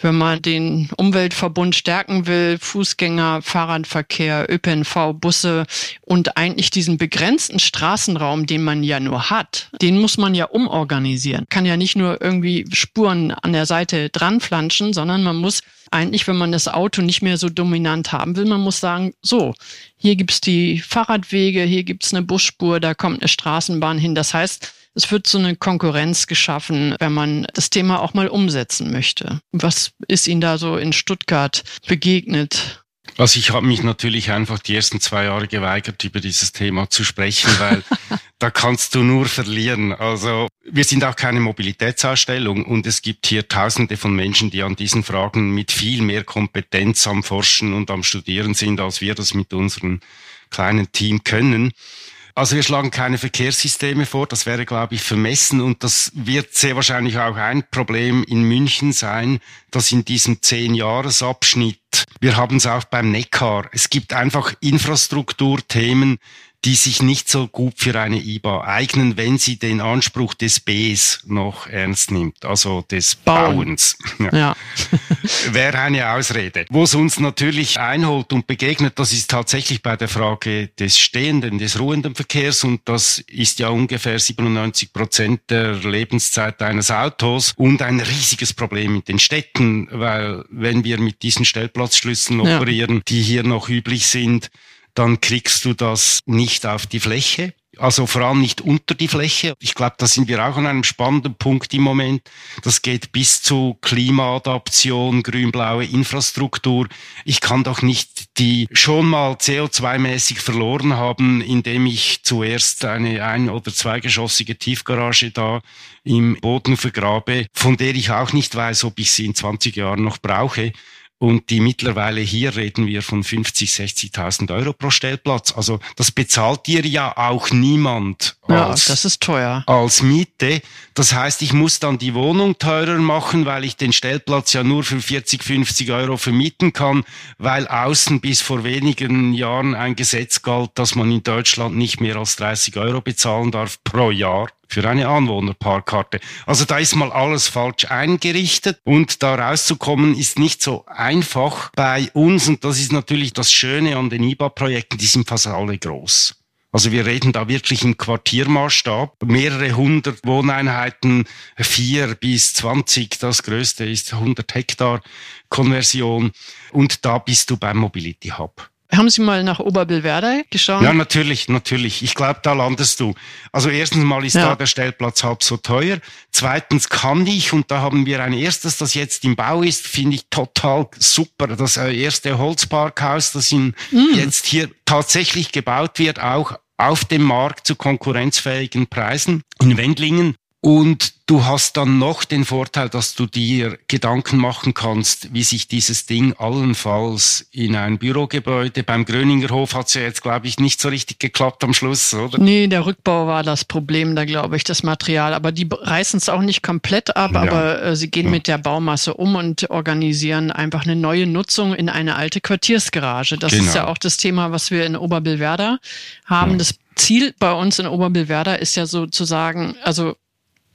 wenn man den Umweltverbund stärken will, Fußgänger, Fahrradverkehr, ÖPNV, Busse und eigentlich diesen begrenzten Straßenraum, den man ja nur hat, den muss man ja umorganisieren. Kann ja nicht nur irgendwie Spuren an der Seite dranflanschen, sondern man muss eigentlich, wenn man das Auto nicht mehr so dominant haben will, man muss sagen, so, hier gibt's die Fahrradwege, hier gibt's eine Busspur, da kommt eine Straßenbahn hin. Das heißt, es wird so eine Konkurrenz geschaffen, wenn man das Thema auch mal umsetzen möchte. Was ist Ihnen da so in Stuttgart begegnet? Also ich habe mich natürlich einfach die ersten zwei Jahre geweigert, über dieses Thema zu sprechen, weil da kannst du nur verlieren. Also wir sind auch keine Mobilitätsausstellung und es gibt hier Tausende von Menschen, die an diesen Fragen mit viel mehr Kompetenz am Forschen und am Studieren sind, als wir das mit unserem kleinen Team können. Also wir schlagen keine Verkehrssysteme vor, das wäre, glaube ich, vermessen und das wird sehr wahrscheinlich auch ein Problem in München sein, dass in diesem Zehn-Jahres-Abschnitt, wir haben es auch beim Neckar, es gibt einfach Infrastrukturthemen, die sich nicht so gut für eine IBA eignen, wenn sie den Anspruch des Bs noch ernst nimmt, also des Bauen. Bauens. Ja. ja. Wäre eine Ausrede. Wo es uns natürlich einholt und begegnet, das ist tatsächlich bei der Frage des stehenden, des ruhenden Verkehrs und das ist ja ungefähr 97 Prozent der Lebenszeit eines Autos und ein riesiges Problem in den Städten, weil wenn wir mit diesen Stellplatzschlüssen operieren, ja. die hier noch üblich sind, dann kriegst du das nicht auf die Fläche. Also vor allem nicht unter die Fläche. Ich glaube, da sind wir auch an einem spannenden Punkt im Moment. Das geht bis zu Klimaadaption, grün-blaue Infrastruktur. Ich kann doch nicht die schon mal CO2-mäßig verloren haben, indem ich zuerst eine ein- oder zweigeschossige Tiefgarage da im Boden vergrabe, von der ich auch nicht weiß, ob ich sie in 20 Jahren noch brauche. Und die mittlerweile hier reden wir von 50, 60.000 Euro pro Stellplatz. Also das bezahlt dir ja auch niemand. Ja, als, das ist teuer. Als Miete. Das heißt, ich muss dann die Wohnung teurer machen, weil ich den Stellplatz ja nur für 40, 50 Euro vermieten kann, weil außen bis vor wenigen Jahren ein Gesetz galt, dass man in Deutschland nicht mehr als 30 Euro bezahlen darf pro Jahr für eine Anwohnerparkkarte. Also da ist mal alles falsch eingerichtet und da rauszukommen ist nicht so einfach bei uns und das ist natürlich das Schöne an den IBA-Projekten, die sind fast alle groß. Also wir reden da wirklich im Quartiermaßstab. Mehrere hundert Wohneinheiten, vier bis zwanzig. Das größte ist 100 Hektar Konversion. Und da bist du beim Mobility Hub. Haben Sie mal nach Oberbillwerder geschaut? Ja, natürlich, natürlich. Ich glaube, da landest du. Also erstens mal ist ja. da der Stellplatz halb so teuer. Zweitens kann ich, und da haben wir ein erstes, das jetzt im Bau ist, finde ich total super. Das äh, erste Holzparkhaus, das in, mm. jetzt hier tatsächlich gebaut wird, auch auf dem Markt zu konkurrenzfähigen Preisen in Wendlingen. Und du hast dann noch den Vorteil, dass du dir Gedanken machen kannst, wie sich dieses Ding allenfalls in ein Bürogebäude, beim Gröninger Hof hat es ja jetzt, glaube ich, nicht so richtig geklappt am Schluss, oder? Nee, der Rückbau war das Problem, da glaube ich, das Material. Aber die reißen es auch nicht komplett ab, ja. aber äh, sie gehen ja. mit der Baumasse um und organisieren einfach eine neue Nutzung in eine alte Quartiersgarage. Das genau. ist ja auch das Thema, was wir in Oberbillwerder haben. Ja. Das Ziel bei uns in Oberbillwerder ist ja sozusagen, also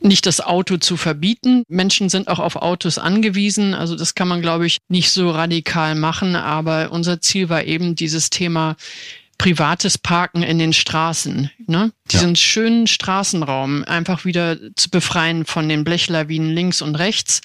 nicht das Auto zu verbieten. Menschen sind auch auf Autos angewiesen. Also das kann man, glaube ich, nicht so radikal machen. Aber unser Ziel war eben dieses Thema privates Parken in den Straßen, ne? Diesen ja. schönen Straßenraum einfach wieder zu befreien von den Blechlawinen links und rechts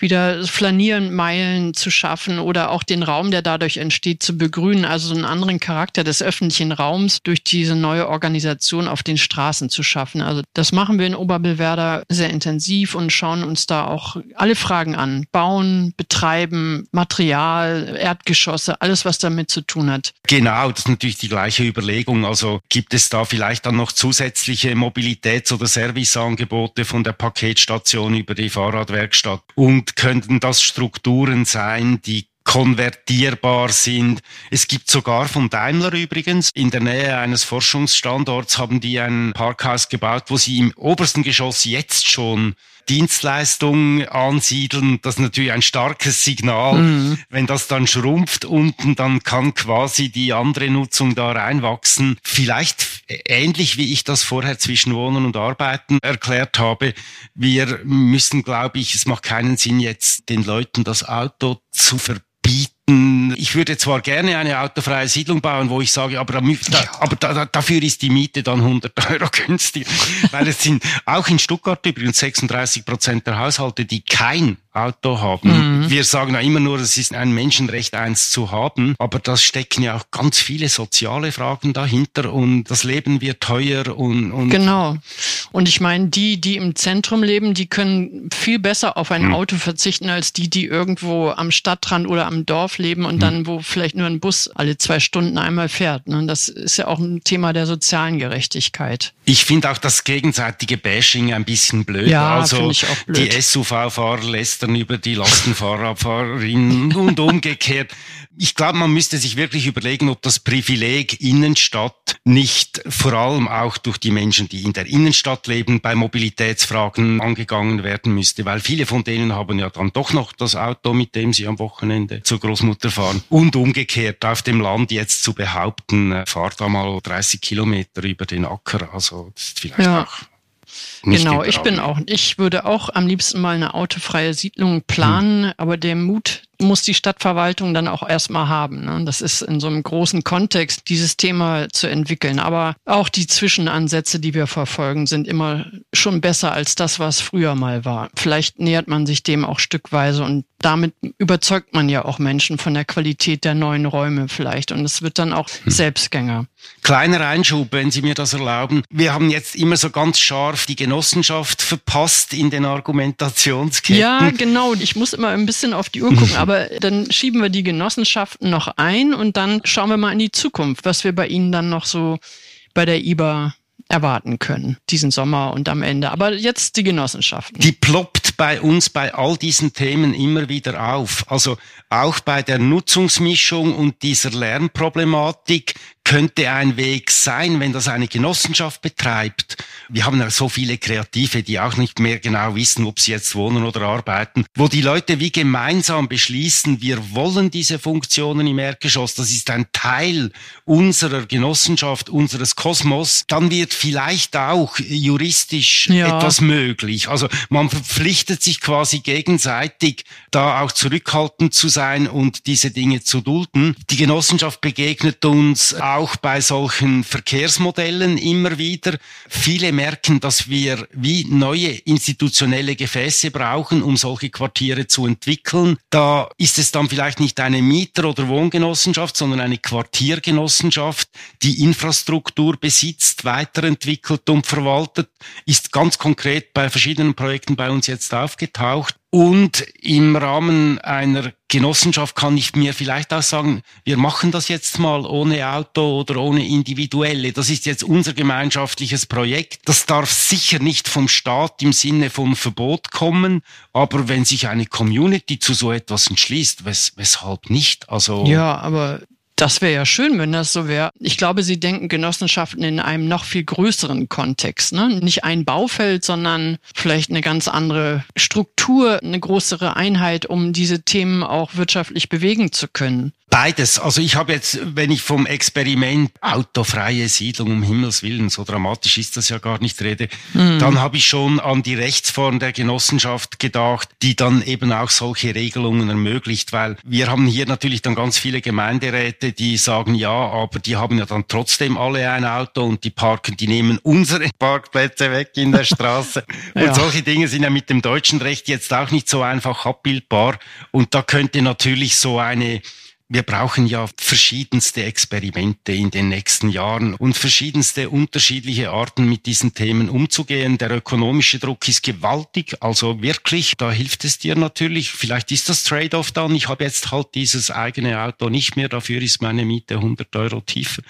wieder Flanieren, Meilen zu schaffen oder auch den Raum, der dadurch entsteht, zu begrünen. Also so einen anderen Charakter des öffentlichen Raums durch diese neue Organisation auf den Straßen zu schaffen. Also das machen wir in Oberbillwerder sehr intensiv und schauen uns da auch alle Fragen an. Bauen, betreiben, Material, Erdgeschosse, alles, was damit zu tun hat. Genau, das ist natürlich die gleiche Überlegung. Also gibt es da vielleicht dann noch zusätzliche Mobilitäts- oder Serviceangebote von der Paketstation über die Fahrradwerkstatt und könnten das Strukturen sein, die konvertierbar sind. Es gibt sogar von Daimler übrigens, in der Nähe eines Forschungsstandorts haben die ein Parkhaus gebaut, wo sie im obersten Geschoss jetzt schon Dienstleistungen ansiedeln. Das ist natürlich ein starkes Signal. Mhm. Wenn das dann schrumpft unten, dann kann quasi die andere Nutzung da reinwachsen. Vielleicht ähnlich wie ich das vorher zwischen Wohnen und Arbeiten erklärt habe. Wir müssen, glaube ich, es macht keinen Sinn jetzt den Leuten das Auto zu verbieten bieten. Ich würde zwar gerne eine autofreie Siedlung bauen, wo ich sage, aber, da, aber da, dafür ist die Miete dann 100 Euro günstiger. Weil es sind auch in Stuttgart übrigens 36 Prozent der Haushalte, die kein Auto haben. Mhm. Wir sagen ja immer nur, es ist ein Menschenrecht, eins zu haben, aber da stecken ja auch ganz viele soziale Fragen dahinter und das Leben wird teuer und, und genau. Und ich meine, die, die im Zentrum leben, die können viel besser auf ein mhm. Auto verzichten als die, die irgendwo am Stadtrand oder am Dorf leben und mhm. dann, wo vielleicht nur ein Bus alle zwei Stunden einmal fährt. Ne? Das ist ja auch ein Thema der sozialen Gerechtigkeit. Ich finde auch das gegenseitige Bashing ein bisschen blöd. Ja, also ich auch blöd. die SUV-Fahrer lästern über die Lastenfahrradfahrerinnen und umgekehrt. Ich glaube, man müsste sich wirklich überlegen, ob das Privileg Innenstadt nicht vor allem auch durch die Menschen, die in der Innenstadt leben, bei Mobilitätsfragen angegangen werden müsste, weil viele von denen haben ja dann doch noch das Auto, mit dem sie am Wochenende zur Großmutter fahren. Und umgekehrt auf dem Land jetzt zu behaupten, äh, fahrt da mal 30 Kilometer über den Acker, also das ist vielleicht ja. auch nicht genau, ich bin auch, ich würde auch am liebsten mal eine autofreie Siedlung planen, hm. aber der Mut muss die Stadtverwaltung dann auch erstmal haben. Ne? Das ist in so einem großen Kontext, dieses Thema zu entwickeln. Aber auch die Zwischenansätze, die wir verfolgen, sind immer schon besser als das, was früher mal war. Vielleicht nähert man sich dem auch stückweise und damit überzeugt man ja auch Menschen von der Qualität der neuen Räume vielleicht. Und es wird dann auch hm. Selbstgänger. Kleiner Einschub, wenn Sie mir das erlauben. Wir haben jetzt immer so ganz scharf die Genossenschaft verpasst in den Argumentationsketten. Ja, genau. Ich muss immer ein bisschen auf die Uhr gucken. Aber dann schieben wir die Genossenschaften noch ein und dann schauen wir mal in die Zukunft, was wir bei Ihnen dann noch so bei der IBA erwarten können, diesen Sommer und am Ende. Aber jetzt die Genossenschaften. Die ploppt bei uns bei all diesen Themen immer wieder auf. Also auch bei der Nutzungsmischung und dieser Lernproblematik könnte ein Weg sein, wenn das eine Genossenschaft betreibt. Wir haben ja so viele Kreative, die auch nicht mehr genau wissen, ob sie jetzt wohnen oder arbeiten, wo die Leute wie gemeinsam beschließen, wir wollen diese Funktionen im Erdgeschoss, das ist ein Teil unserer Genossenschaft, unseres Kosmos, dann wird vielleicht auch juristisch ja. etwas möglich. Also man verpflichtet sich quasi gegenseitig, da auch zurückhaltend zu sein und diese Dinge zu dulden. Die Genossenschaft begegnet uns auch bei solchen Verkehrsmodellen immer wieder. Viele merken, dass wir wie neue institutionelle Gefäße brauchen, um solche Quartiere zu entwickeln. Da ist es dann vielleicht nicht eine Mieter- oder Wohngenossenschaft, sondern eine Quartiergenossenschaft, die Infrastruktur besitzt, weiterentwickelt und verwaltet, ist ganz konkret bei verschiedenen Projekten bei uns jetzt aufgetaucht. Und im Rahmen einer Genossenschaft kann ich mir vielleicht auch sagen, wir machen das jetzt mal ohne Auto oder ohne Individuelle. Das ist jetzt unser gemeinschaftliches Projekt. Das darf sicher nicht vom Staat im Sinne vom Verbot kommen. Aber wenn sich eine Community zu so etwas entschließt, wes weshalb nicht? Also. Ja, aber das wäre ja schön, wenn das so wäre. Ich glaube, Sie denken Genossenschaften in einem noch viel größeren Kontext. Ne? Nicht ein Baufeld, sondern vielleicht eine ganz andere Struktur, eine größere Einheit, um diese Themen auch wirtschaftlich bewegen zu können. Beides. Also ich habe jetzt, wenn ich vom Experiment autofreie Siedlung um Himmels Willen, so dramatisch ist das ja gar nicht rede, mhm. dann habe ich schon an die Rechtsform der Genossenschaft gedacht, die dann eben auch solche Regelungen ermöglicht, weil wir haben hier natürlich dann ganz viele Gemeinderäte, die sagen ja, aber die haben ja dann trotzdem alle ein Auto und die parken, die nehmen unsere Parkplätze weg in der Straße. und ja. solche Dinge sind ja mit dem deutschen Recht jetzt auch nicht so einfach abbildbar und da könnte natürlich so eine wir brauchen ja verschiedenste Experimente in den nächsten Jahren und verschiedenste unterschiedliche Arten mit diesen Themen umzugehen. Der ökonomische Druck ist gewaltig, also wirklich, da hilft es dir natürlich. Vielleicht ist das Trade-off dann. Ich habe jetzt halt dieses eigene Auto nicht mehr, dafür ist meine Miete 100 Euro tiefer.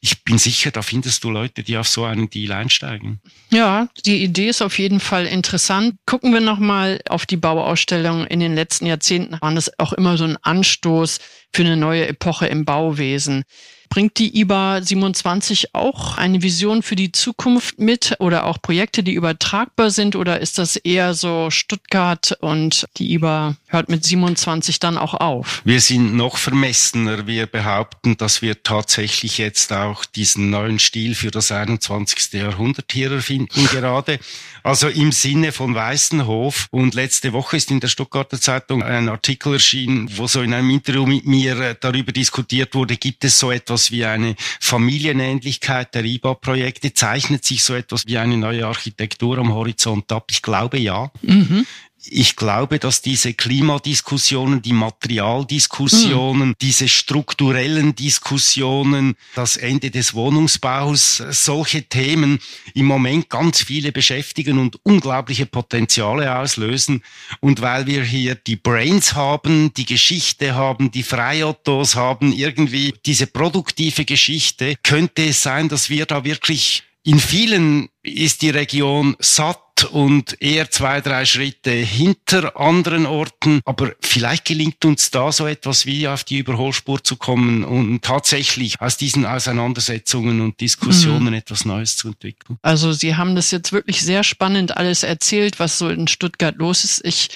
Ich bin sicher, da findest du Leute, die auf so einen Deal einsteigen. Ja, die Idee ist auf jeden Fall interessant. Gucken wir nochmal auf die Bauausstellung in den letzten Jahrzehnten. Waren das auch immer so ein Anstoß, für eine neue Epoche im Bauwesen. Bringt die IBA 27 auch eine Vision für die Zukunft mit oder auch Projekte, die übertragbar sind? Oder ist das eher so Stuttgart und die IBA hört mit 27 dann auch auf? Wir sind noch vermessener. Wir behaupten, dass wir tatsächlich jetzt auch diesen neuen Stil für das 21. Jahrhundert hier erfinden gerade. Also im Sinne von Weißenhof. Und letzte Woche ist in der Stuttgarter Zeitung ein Artikel erschienen, wo so in einem Interview mit mir darüber diskutiert wurde, gibt es so etwas etwas wie eine Familienähnlichkeit der IBA-Projekte? Zeichnet sich so etwas wie eine neue Architektur am Horizont ab? Ich glaube ja. Mhm ich glaube, dass diese Klimadiskussionen, die Materialdiskussionen, mhm. diese strukturellen Diskussionen, das Ende des Wohnungsbaus, solche Themen im Moment ganz viele beschäftigen und unglaubliche Potenziale auslösen. Und weil wir hier die Brains haben, die Geschichte haben, die Freiautos haben, irgendwie diese produktive Geschichte, könnte es sein, dass wir da wirklich in vielen ist die Region satt und eher zwei, drei Schritte hinter anderen Orten. Aber vielleicht gelingt uns da so etwas wie auf die Überholspur zu kommen und tatsächlich aus diesen Auseinandersetzungen und Diskussionen mhm. etwas Neues zu entwickeln. Also Sie haben das jetzt wirklich sehr spannend alles erzählt, was so in Stuttgart los ist. Ich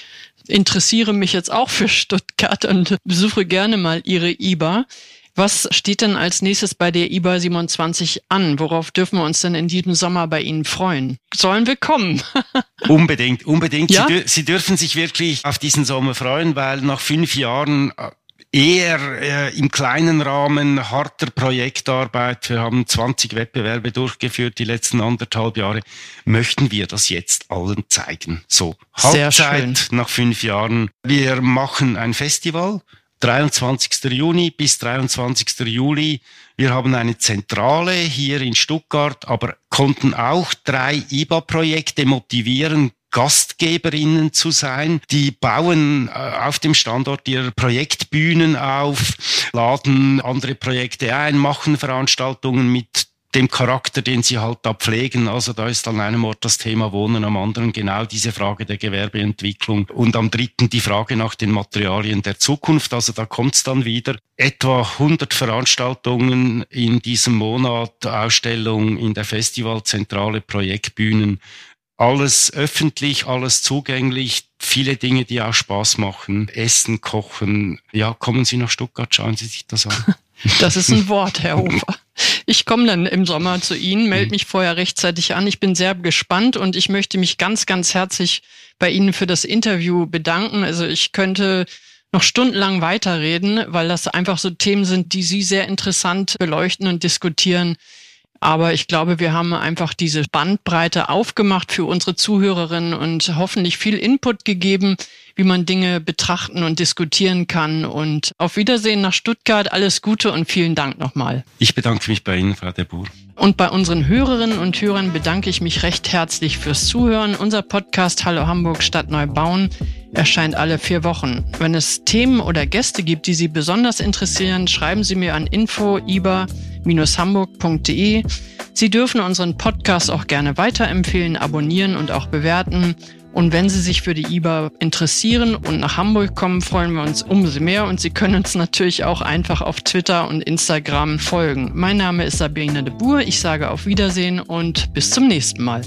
interessiere mich jetzt auch für Stuttgart und besuche gerne mal Ihre IBA. Was steht denn als nächstes bei der IBA 27 an? Worauf dürfen wir uns denn in diesem Sommer bei Ihnen freuen? Sollen wir kommen? unbedingt, unbedingt. Ja? Sie, Sie, dürfen sich wirklich auf diesen Sommer freuen, weil nach fünf Jahren äh, eher äh, im kleinen Rahmen harter Projektarbeit. Wir haben 20 Wettbewerbe durchgeführt die letzten anderthalb Jahre. Möchten wir das jetzt allen zeigen? So, Halbzeit nach fünf Jahren. Wir machen ein Festival 23. Juni bis 23. Juli. Wir haben eine Zentrale hier in Stuttgart, aber konnten auch drei IBA-Projekte motivieren, Gastgeberinnen zu sein. Die bauen äh, auf dem Standort ihre Projektbühnen auf, laden andere Projekte ein, machen Veranstaltungen mit dem Charakter, den sie halt da pflegen. Also da ist an einem Ort das Thema Wohnen, am anderen genau diese Frage der Gewerbeentwicklung und am dritten die Frage nach den Materialien der Zukunft. Also da kommt es dann wieder. Etwa 100 Veranstaltungen in diesem Monat, Ausstellung in der Festivalzentrale, Projektbühnen. Alles öffentlich, alles zugänglich, viele Dinge, die auch Spaß machen. Essen, kochen. Ja, kommen Sie nach Stuttgart, schauen Sie sich das an. Das ist ein Wort, Herr Hofer. Ich komme dann im Sommer zu Ihnen, melde mich vorher rechtzeitig an. Ich bin sehr gespannt und ich möchte mich ganz, ganz herzlich bei Ihnen für das Interview bedanken. Also ich könnte noch stundenlang weiterreden, weil das einfach so Themen sind, die Sie sehr interessant beleuchten und diskutieren. Aber ich glaube, wir haben einfach diese Bandbreite aufgemacht für unsere Zuhörerinnen und hoffentlich viel Input gegeben, wie man Dinge betrachten und diskutieren kann. Und auf Wiedersehen nach Stuttgart. Alles Gute und vielen Dank nochmal. Ich bedanke mich bei Ihnen, Frau de Boer. Und bei unseren Hörerinnen und Hörern bedanke ich mich recht herzlich fürs Zuhören. Unser Podcast Hallo Hamburg Stadt Neubauen erscheint alle vier Wochen. Wenn es Themen oder Gäste gibt, die Sie besonders interessieren, schreiben Sie mir an info-hamburg.de. Sie dürfen unseren Podcast auch gerne weiterempfehlen, abonnieren und auch bewerten. Und wenn Sie sich für die IBA interessieren und nach Hamburg kommen, freuen wir uns umso mehr. Und Sie können uns natürlich auch einfach auf Twitter und Instagram folgen. Mein Name ist Sabine de Boer. Ich sage auf Wiedersehen und bis zum nächsten Mal.